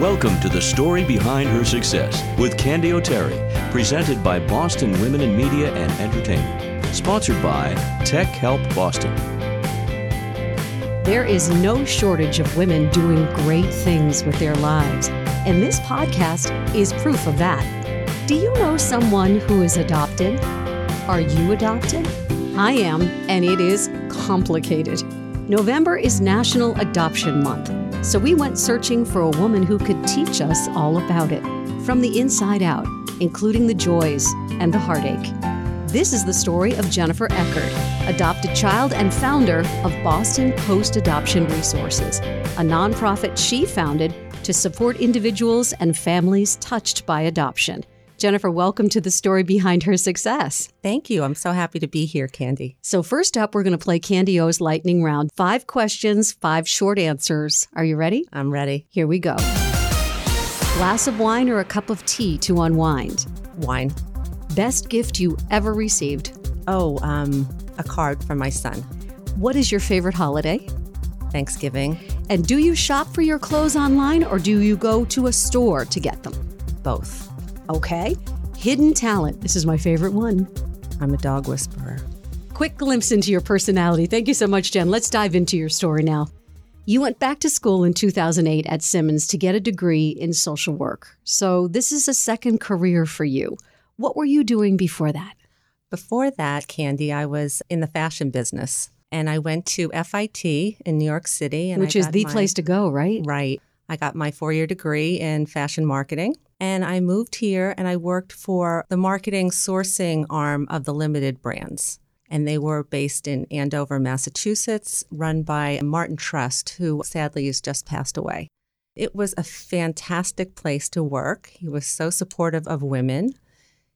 Welcome to the story behind her success with Candy O'Terry, presented by Boston Women in Media and Entertainment. Sponsored by Tech Help Boston. There is no shortage of women doing great things with their lives, and this podcast is proof of that. Do you know someone who is adopted? Are you adopted? I am, and it is complicated. November is National Adoption Month, so we went searching for a woman who could teach us all about it, from the inside out, including the joys and the heartache. This is the story of Jennifer Eckert, adopted child and founder of Boston Post Adoption Resources, a nonprofit she founded to support individuals and families touched by adoption. Jennifer, welcome to the story behind her success. Thank you. I'm so happy to be here, Candy. So, first up, we're going to play Candy O's lightning round. Five questions, five short answers. Are you ready? I'm ready. Here we go. Glass of wine or a cup of tea to unwind? Wine. Best gift you ever received? Oh, um, a card from my son. What is your favorite holiday? Thanksgiving. And do you shop for your clothes online or do you go to a store to get them? Both. Okay. Hidden talent. This is my favorite one. I'm a dog whisperer. Quick glimpse into your personality. Thank you so much, Jen. Let's dive into your story now. You went back to school in 2008 at Simmons to get a degree in social work. So, this is a second career for you. What were you doing before that? Before that, Candy, I was in the fashion business and I went to FIT in New York City. Which is the my, place to go, right? Right. I got my four year degree in fashion marketing. And I moved here and I worked for the marketing sourcing arm of the Limited Brands. And they were based in Andover, Massachusetts, run by Martin Trust, who sadly has just passed away. It was a fantastic place to work. He was so supportive of women.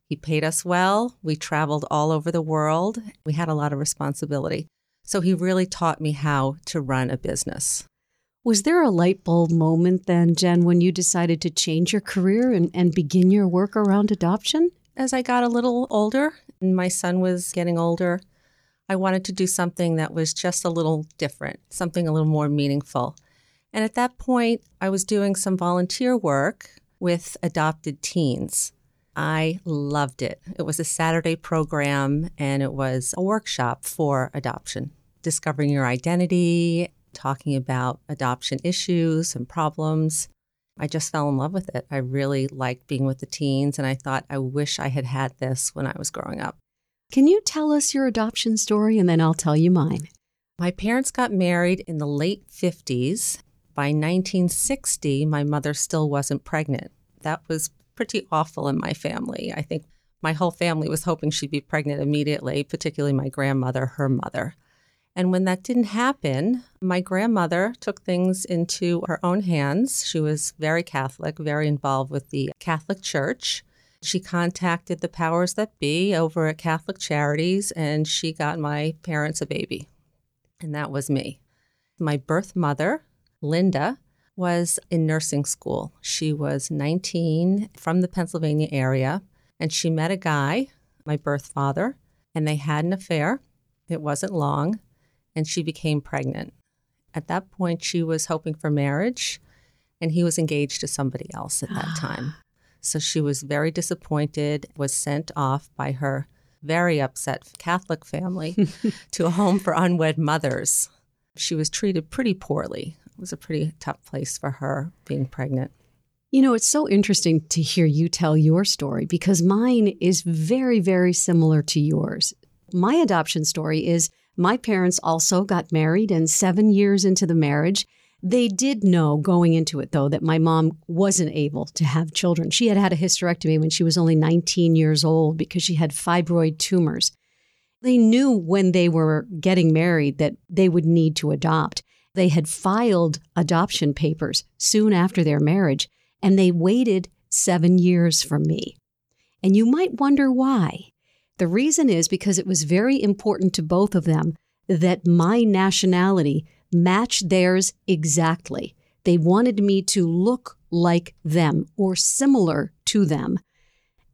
He paid us well. We traveled all over the world. We had a lot of responsibility. So he really taught me how to run a business. Was there a light bulb moment then, Jen, when you decided to change your career and, and begin your work around adoption? As I got a little older and my son was getting older, I wanted to do something that was just a little different, something a little more meaningful. And at that point, I was doing some volunteer work with adopted teens. I loved it. It was a Saturday program and it was a workshop for adoption, discovering your identity talking about adoption issues and problems. I just fell in love with it. I really liked being with the teens, and I thought, I wish I had had this when I was growing up. Can you tell us your adoption story, and then I'll tell you mine? My parents got married in the late 50s. By 1960, my mother still wasn't pregnant. That was pretty awful in my family. I think my whole family was hoping she'd be pregnant immediately, particularly my grandmother, her mother. And when that didn't happen, my grandmother took things into her own hands. She was very Catholic, very involved with the Catholic Church. She contacted the powers that be over at Catholic Charities and she got my parents a baby. And that was me. My birth mother, Linda, was in nursing school. She was 19 from the Pennsylvania area and she met a guy, my birth father, and they had an affair. It wasn't long and she became pregnant. At that point, she was hoping for marriage, and he was engaged to somebody else at that ah. time. So she was very disappointed, was sent off by her very upset Catholic family to a home for unwed mothers. She was treated pretty poorly. It was a pretty tough place for her being pregnant. You know, it's so interesting to hear you tell your story because mine is very, very similar to yours. My adoption story is my parents also got married, and seven years into the marriage, they did know going into it, though, that my mom wasn't able to have children. She had had a hysterectomy when she was only 19 years old because she had fibroid tumors. They knew when they were getting married that they would need to adopt. They had filed adoption papers soon after their marriage, and they waited seven years for me. And you might wonder why. The reason is because it was very important to both of them that my nationality match theirs exactly. They wanted me to look like them or similar to them.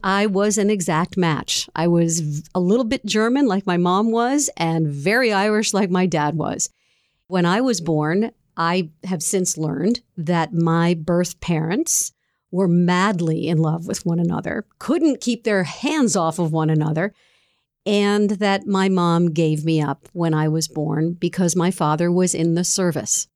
I was an exact match. I was a little bit German, like my mom was, and very Irish, like my dad was. When I was born, I have since learned that my birth parents were madly in love with one another, couldn't keep their hands off of one another, and that my mom gave me up when I was born because my father was in the service.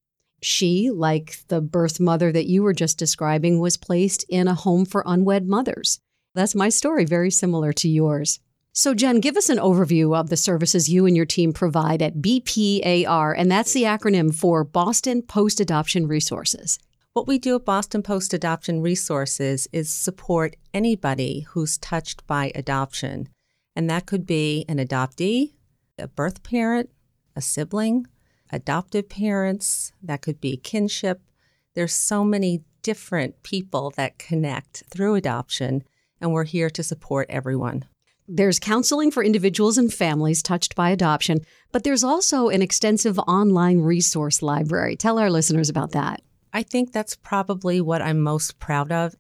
She, like the birth mother that you were just describing, was placed in a home for unwed mothers. That's my story, very similar to yours. So, Jen, give us an overview of the services you and your team provide at BPAR, and that's the acronym for Boston Post Adoption Resources. What we do at Boston Post Adoption Resources is support anybody who's touched by adoption. And that could be an adoptee, a birth parent, a sibling, adoptive parents, that could be kinship. There's so many different people that connect through adoption, and we're here to support everyone. There's counseling for individuals and families touched by adoption, but there's also an extensive online resource library. Tell our listeners about that. I think that's probably what I'm most proud of.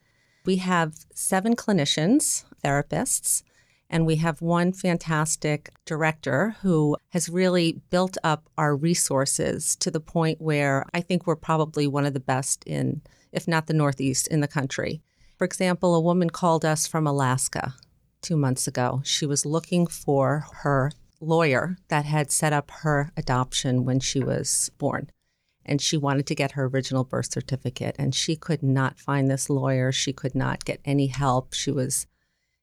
We have seven clinicians, therapists, and we have one fantastic director who has really built up our resources to the point where I think we're probably one of the best in, if not the Northeast, in the country. For example, a woman called us from Alaska two months ago. She was looking for her lawyer that had set up her adoption when she was born and she wanted to get her original birth certificate and she could not find this lawyer. She could not get any help. She was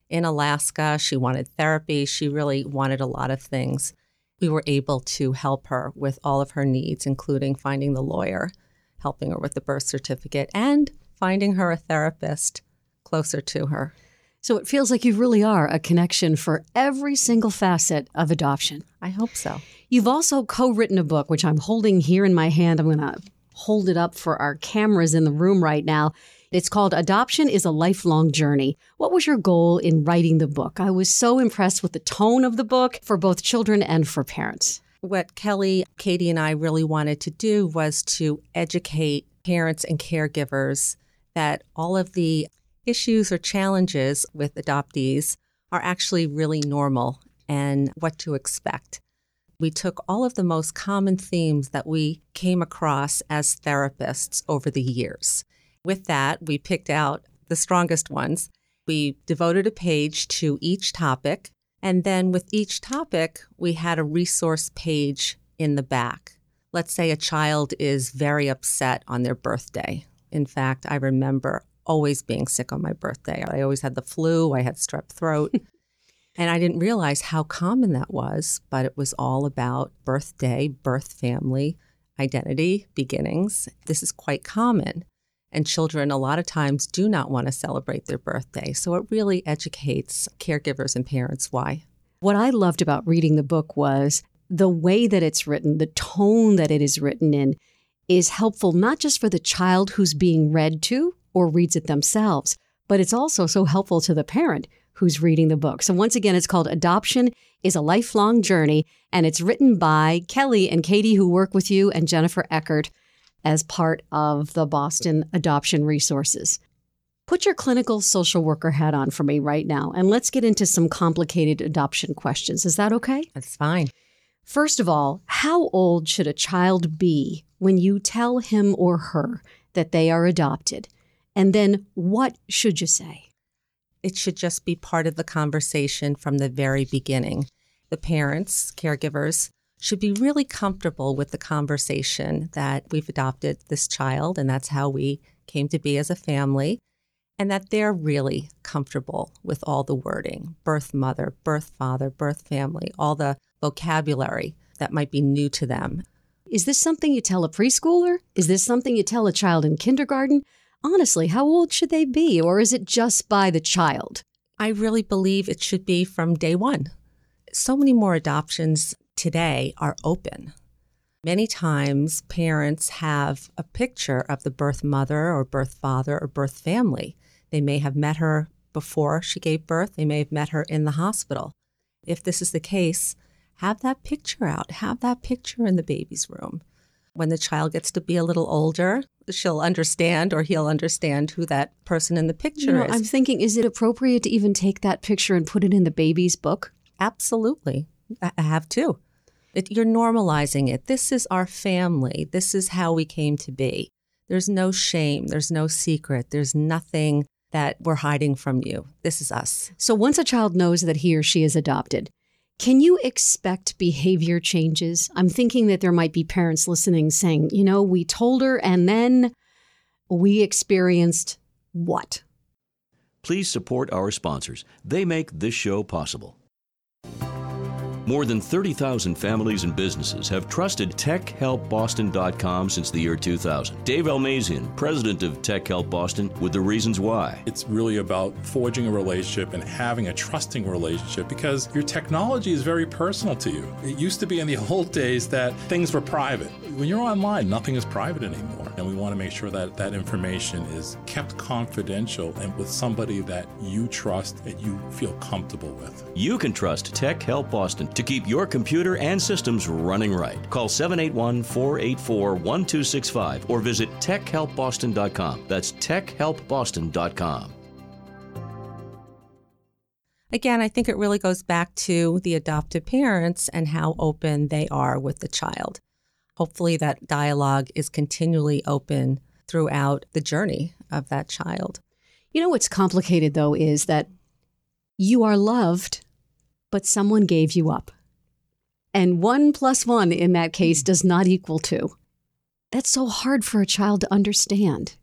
in alaska. She wanted therapy. She really wanted a lot of things. We were able to help her with all of her needs including finding the lawyer helping her with the birth certificate and finding her a therapist closer to her so it feels like you really are a connection for every single facet of adoption. I hope so. You've also co written a book, which I'm holding here in my hand. I'm going to hold it up for our cameras in the room right now. It's called Adoption is a Lifelong Journey. What was your goal in writing the book? I was so impressed with the tone of the book for both children and for parents. What Kelly, Katie, and I really wanted to do was to educate parents and caregivers that all of the issues or challenges with adoptees are actually really normal and what to expect. We took all of the most common themes that we came across as therapists over the years. With that, we picked out the strongest ones. We devoted a page to each topic. And then with each topic, we had a resource page in the back. Let's say a child is very upset on their birthday. In fact, I remember always being sick on my birthday. I always had the flu, I had strep throat. and I didn't realize how common that was, but it was all about birthday, birth family, identity, beginnings. This is quite common. And children, a lot of times, do not want to celebrate their birthday. So it really educates caregivers and parents why. What I loved about reading the book was the way that it's written, the tone that it is written in is helpful not just for the child who's being read to, or reads it themselves, but it's also so helpful to the parent who's reading the book. So, once again, it's called Adoption is a Lifelong Journey, and it's written by Kelly and Katie, who work with you, and Jennifer Eckert as part of the Boston Adoption Resources. Put your clinical social worker hat on for me right now, and let's get into some complicated adoption questions. Is that okay? That's fine. First of all, how old should a child be when you tell him or her that they are adopted? And then what should you say? It should just be part of the conversation from the very beginning. The parents, caregivers, should be really comfortable with the conversation that we've adopted this child and that's how we came to be as a family, and that they're really comfortable with all the wording birth mother, birth father, birth family, all the vocabulary that might be new to them. Is this something you tell a preschooler? Is this something you tell a child in kindergarten? Honestly, how old should they be, or is it just by the child? I really believe it should be from day one. So many more adoptions today are open. Many times, parents have a picture of the birth mother or birth father or birth family. They may have met her before she gave birth, they may have met her in the hospital. If this is the case, have that picture out, have that picture in the baby's room. When the child gets to be a little older, she'll understand or he'll understand who that person in the picture you know, is. I'm thinking, is it appropriate to even take that picture and put it in the baby's book? Absolutely. I have too. It, you're normalizing it. This is our family. This is how we came to be. There's no shame. There's no secret. There's nothing that we're hiding from you. This is us. So once a child knows that he or she is adopted, can you expect behavior changes? I'm thinking that there might be parents listening saying, you know, we told her and then we experienced what? Please support our sponsors. They make this show possible. More than 30,000 families and businesses have trusted TechHelpBoston.com since the year 2000. Dave Almazian, president of Tech Help Boston, with the reasons why. It's really about forging a relationship and having a trusting relationship because your technology is very personal to you. It used to be in the old days that things were private. When you're online, nothing is private anymore. And we want to make sure that that information is kept confidential and with somebody that you trust and you feel comfortable with. You can trust Tech Help Boston to keep your computer and systems running right. Call 781 484 1265 or visit techhelpboston.com. That's techhelpboston.com. Again, I think it really goes back to the adoptive parents and how open they are with the child. Hopefully, that dialogue is continually open throughout the journey of that child. You know what's complicated though is that you are loved but someone gave you up. And one plus one in that case does not equal two. That's so hard for a child to understand.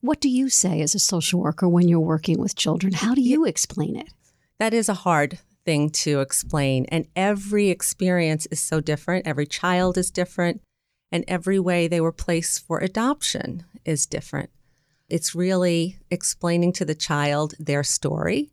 What do you say as a social worker when you're working with children? How do you explain it? That is a hard thing to explain. And every experience is so different. Every child is different. And every way they were placed for adoption is different. It's really explaining to the child their story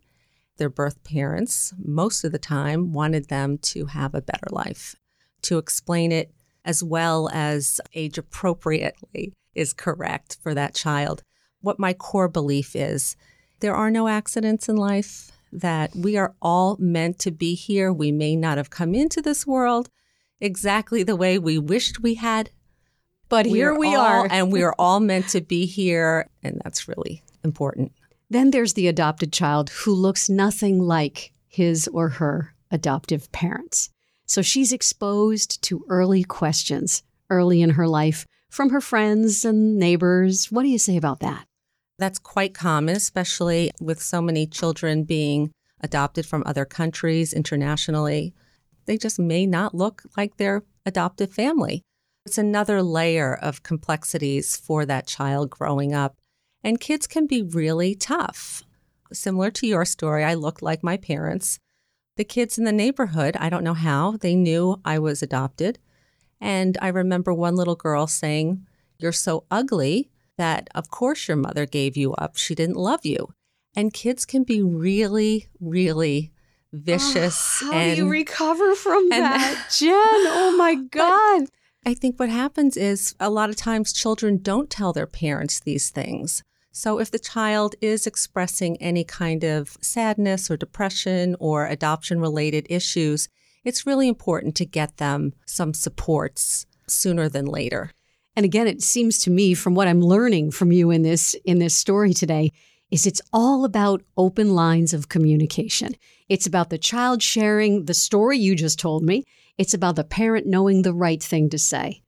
their birth parents, most of the time, wanted them to have a better life. To explain it as well as age appropriately is correct for that child. What my core belief is there are no accidents in life, that we are all meant to be here. We may not have come into this world exactly the way we wished we had, but here we are. and we are all meant to be here. And that's really important. Then there's the adopted child who looks nothing like his or her adoptive parents. So she's exposed to early questions early in her life from her friends and neighbors. What do you say about that? That's quite common, especially with so many children being adopted from other countries internationally. They just may not look like their adoptive family. It's another layer of complexities for that child growing up and kids can be really tough. Similar to your story, I looked like my parents. The kids in the neighborhood, I don't know how, they knew I was adopted. And I remember one little girl saying, You're so ugly that, of course, your mother gave you up. She didn't love you. And kids can be really, really vicious. Oh, how and, do you recover from that, Jen? Oh my God. I think what happens is a lot of times children don't tell their parents these things. So, if the child is expressing any kind of sadness or depression or adoption related issues, it's really important to get them some supports sooner than later. And again, it seems to me from what I'm learning from you in this in this story today is it's all about open lines of communication. It's about the child sharing the story you just told me. It's about the parent knowing the right thing to say.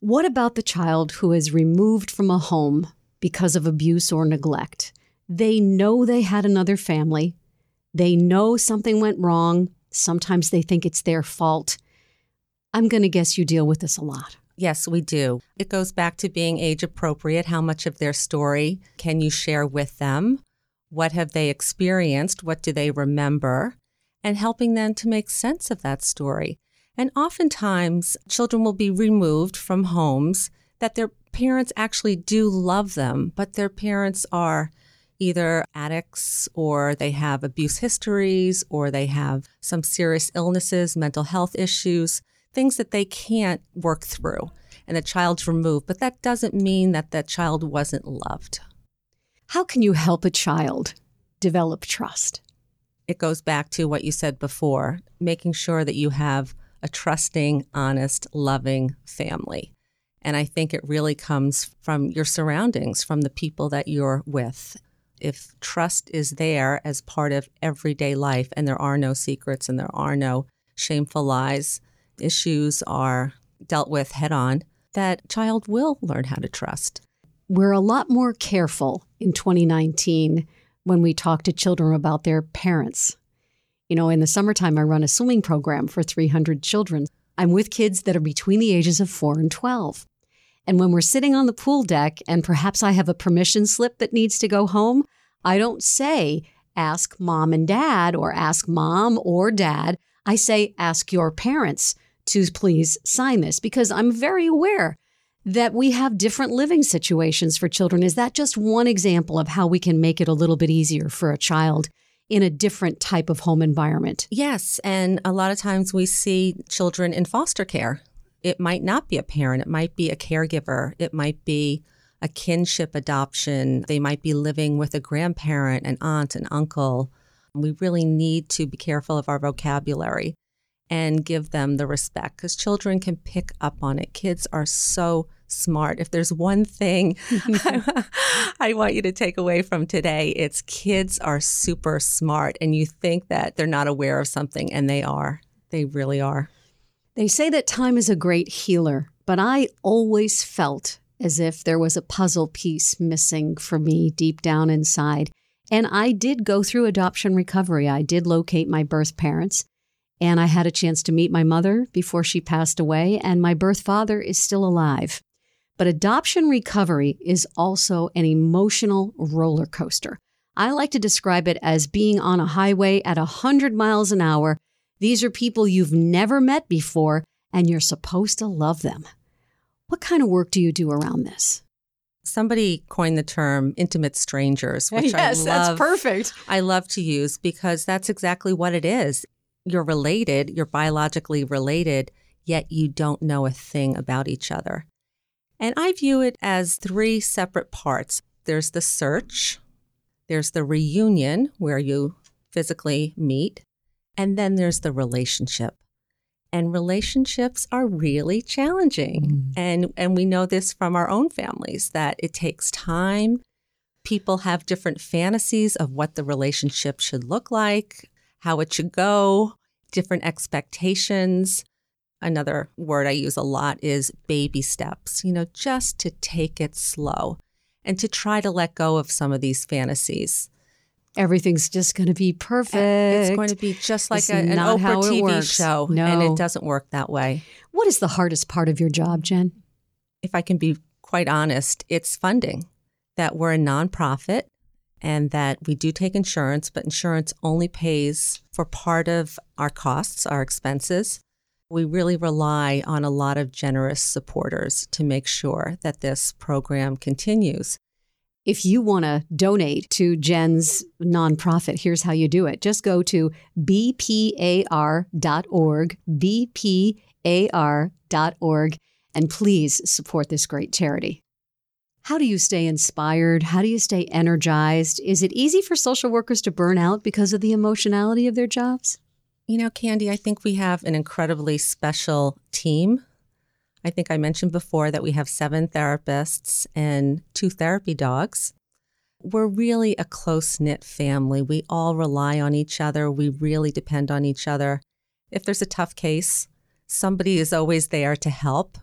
What about the child who is removed from a home because of abuse or neglect. They know they had another family. They know something went wrong. Sometimes they think it's their fault. I'm going to guess you deal with this a lot. Yes, we do. It goes back to being age appropriate. How much of their story can you share with them? What have they experienced? What do they remember? And helping them to make sense of that story. And oftentimes, children will be removed from homes that their parents actually do love them, but their parents are either addicts or they have abuse histories or they have some serious illnesses, mental health issues, things that they can't work through. And the child's removed, but that doesn't mean that that child wasn't loved. How can you help a child develop trust? It goes back to what you said before making sure that you have a trusting, honest, loving family. And I think it really comes from your surroundings, from the people that you're with. If trust is there as part of everyday life and there are no secrets and there are no shameful lies, issues are dealt with head on, that child will learn how to trust. We're a lot more careful in 2019 when we talk to children about their parents. You know, in the summertime, I run a swimming program for 300 children. I'm with kids that are between the ages of 4 and 12. And when we're sitting on the pool deck and perhaps I have a permission slip that needs to go home, I don't say, ask mom and dad or ask mom or dad. I say, ask your parents to please sign this because I'm very aware that we have different living situations for children. Is that just one example of how we can make it a little bit easier for a child in a different type of home environment? Yes. And a lot of times we see children in foster care. It might not be a parent, it might be a caregiver, it might be a kinship adoption. They might be living with a grandparent, an aunt, an uncle. We really need to be careful of our vocabulary and give them the respect because children can pick up on it. Kids are so smart. If there's one thing I, want you to take away from today, it's kids are super smart. And you think that they're not aware of something, and they are. They really are. They say that time is a great healer, but I always felt as if there was a puzzle piece missing for me deep down inside. And I did go through adoption recovery. I did locate my birth parents. And I had a chance to meet my mother before she passed away, and my birth father is still alive. But adoption recovery is also an emotional roller coaster. I like to describe it as being on a highway at 100 miles an hour. These are people you've never met before, and you're supposed to love them. What kind of work do you do around this? Somebody coined the term intimate strangers, which yes, I love. that's perfect. I love to use because that's exactly what it is you're related, you're biologically related, yet you don't know a thing about each other. And I view it as three separate parts there's the search, there's the reunion where you physically meet, and then there's the relationship. And relationships are really challenging. Mm. And, and we know this from our own families that it takes time. People have different fantasies of what the relationship should look like how it should go, different expectations. Another word I use a lot is baby steps, you know, just to take it slow and to try to let go of some of these fantasies. Everything's just going to be perfect. It's going to be just like a, an Oprah TV show. No. And it doesn't work that way. What is the hardest part of your job, Jen? If I can be quite honest, it's funding. That we're a nonprofit and that we do take insurance, but insurance only pays for part of our costs, our expenses. We really rely on a lot of generous supporters to make sure that this program continues. If you want to donate to Jen's nonprofit, here's how you do it. Just go to bpar.org, bpar.org, and please support this great charity. How do you stay inspired? How do you stay energized? Is it easy for social workers to burn out because of the emotionality of their jobs? You know, Candy, I think we have an incredibly special team. I think I mentioned before that we have seven therapists and two therapy dogs. We're really a close knit family. We all rely on each other. We really depend on each other. If there's a tough case, somebody is always there to help.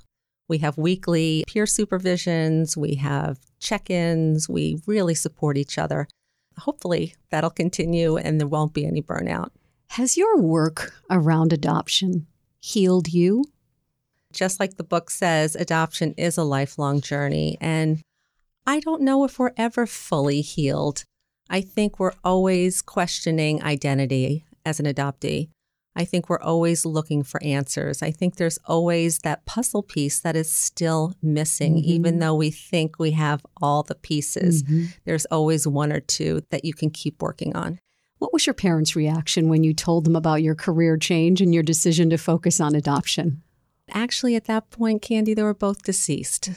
We have weekly peer supervisions, we have check ins, we really support each other. Hopefully, that'll continue and there won't be any burnout. Has your work around adoption healed you? Just like the book says, adoption is a lifelong journey. And I don't know if we're ever fully healed. I think we're always questioning identity as an adoptee. I think we're always looking for answers. I think there's always that puzzle piece that is still missing, mm-hmm. even though we think we have all the pieces. Mm-hmm. There's always one or two that you can keep working on. What was your parents' reaction when you told them about your career change and your decision to focus on adoption? Actually, at that point, Candy, they were both deceased.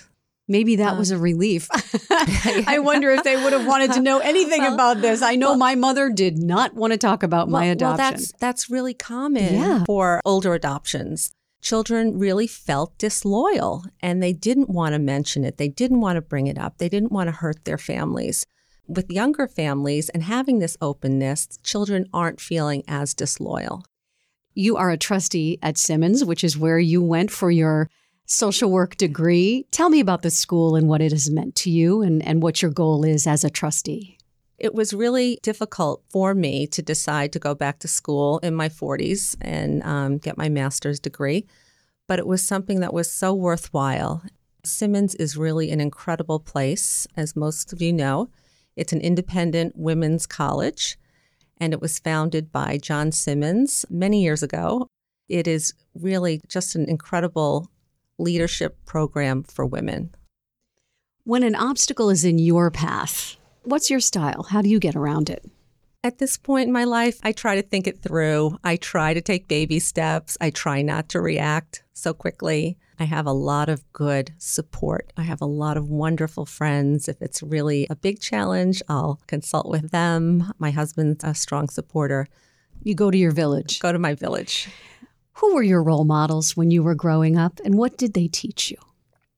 Maybe that uh, was a relief. I wonder if they would have wanted to know anything well, about this. I know well, my mother did not want to talk about well, my adoption. Well, that's that's really common yeah. for older adoptions. Children really felt disloyal and they didn't want to mention it. They didn't want to bring it up. They didn't want to hurt their families. With younger families and having this openness, children aren't feeling as disloyal. You are a trustee at Simmons, which is where you went for your social work degree. Tell me about the school and what it has meant to you and, and what your goal is as a trustee. It was really difficult for me to decide to go back to school in my 40s and um, get my master's degree, but it was something that was so worthwhile. Simmons is really an incredible place, as most of you know. It's an independent women's college, and it was founded by John Simmons many years ago. It is really just an incredible leadership program for women. When an obstacle is in your path, what's your style? How do you get around it? At this point in my life, I try to think it through. I try to take baby steps. I try not to react so quickly. I have a lot of good support. I have a lot of wonderful friends. If it's really a big challenge, I'll consult with them. My husband's a strong supporter. You go to your village. Go to my village. Who were your role models when you were growing up, and what did they teach you?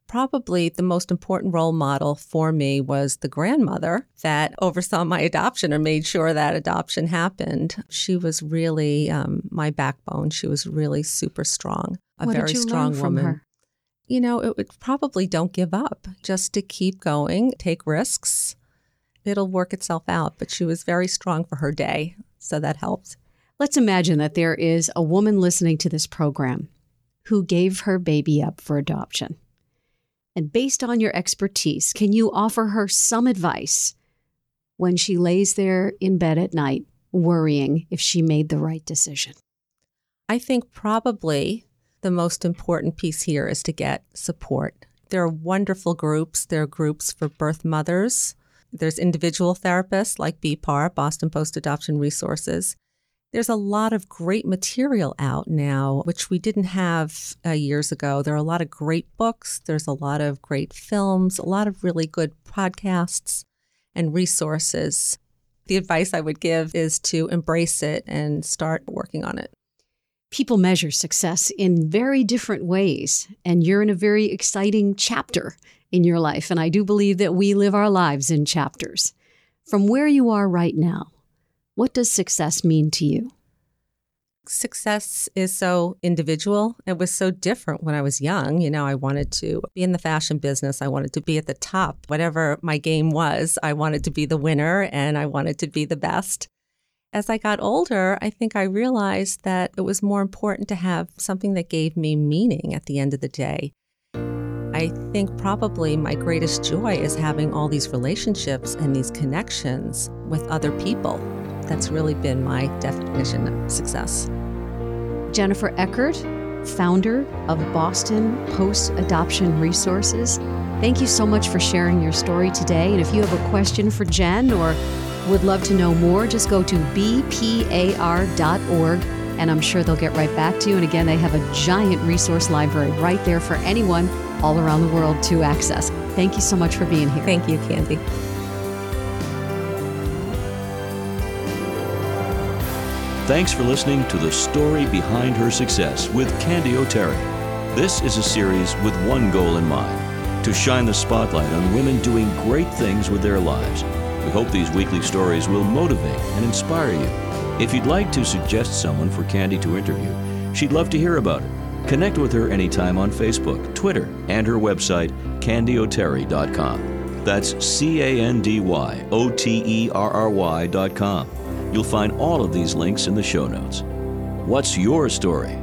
Probably the most important role model for me was the grandmother that oversaw my adoption or made sure that adoption happened. She was really um, my backbone. She was really super strong, a what very strong woman. Her? You know, it would probably don't give up, just to keep going, take risks. It'll work itself out. But she was very strong for her day, so that helped. Let's imagine that there is a woman listening to this program who gave her baby up for adoption. And based on your expertise, can you offer her some advice when she lays there in bed at night worrying if she made the right decision? I think probably the most important piece here is to get support. There are wonderful groups. There are groups for birth mothers. There's individual therapists like BPAR, Boston Post Adoption Resources. There's a lot of great material out now, which we didn't have uh, years ago. There are a lot of great books, there's a lot of great films, a lot of really good podcasts and resources. The advice I would give is to embrace it and start working on it. People measure success in very different ways, and you're in a very exciting chapter in your life. And I do believe that we live our lives in chapters. From where you are right now, what does success mean to you? Success is so individual. It was so different when I was young. You know, I wanted to be in the fashion business. I wanted to be at the top. Whatever my game was, I wanted to be the winner and I wanted to be the best. As I got older, I think I realized that it was more important to have something that gave me meaning at the end of the day. I think probably my greatest joy is having all these relationships and these connections with other people that's really been my definition of success. Jennifer Eckert, founder of Boston Post Adoption Resources. Thank you so much for sharing your story today. And if you have a question for Jen or would love to know more, just go to bpar.org and I'm sure they'll get right back to you. And again, they have a giant resource library right there for anyone all around the world to access. Thank you so much for being here. Thank you, Candy. Thanks for listening to The Story Behind Her Success with Candy O'Terry. This is a series with one goal in mind to shine the spotlight on women doing great things with their lives. We hope these weekly stories will motivate and inspire you. If you'd like to suggest someone for Candy to interview, she'd love to hear about it. Connect with her anytime on Facebook, Twitter, and her website, candyoterry.com. That's C A N D Y O T E R R Y.com. You'll find all of these links in the show notes. What's your story?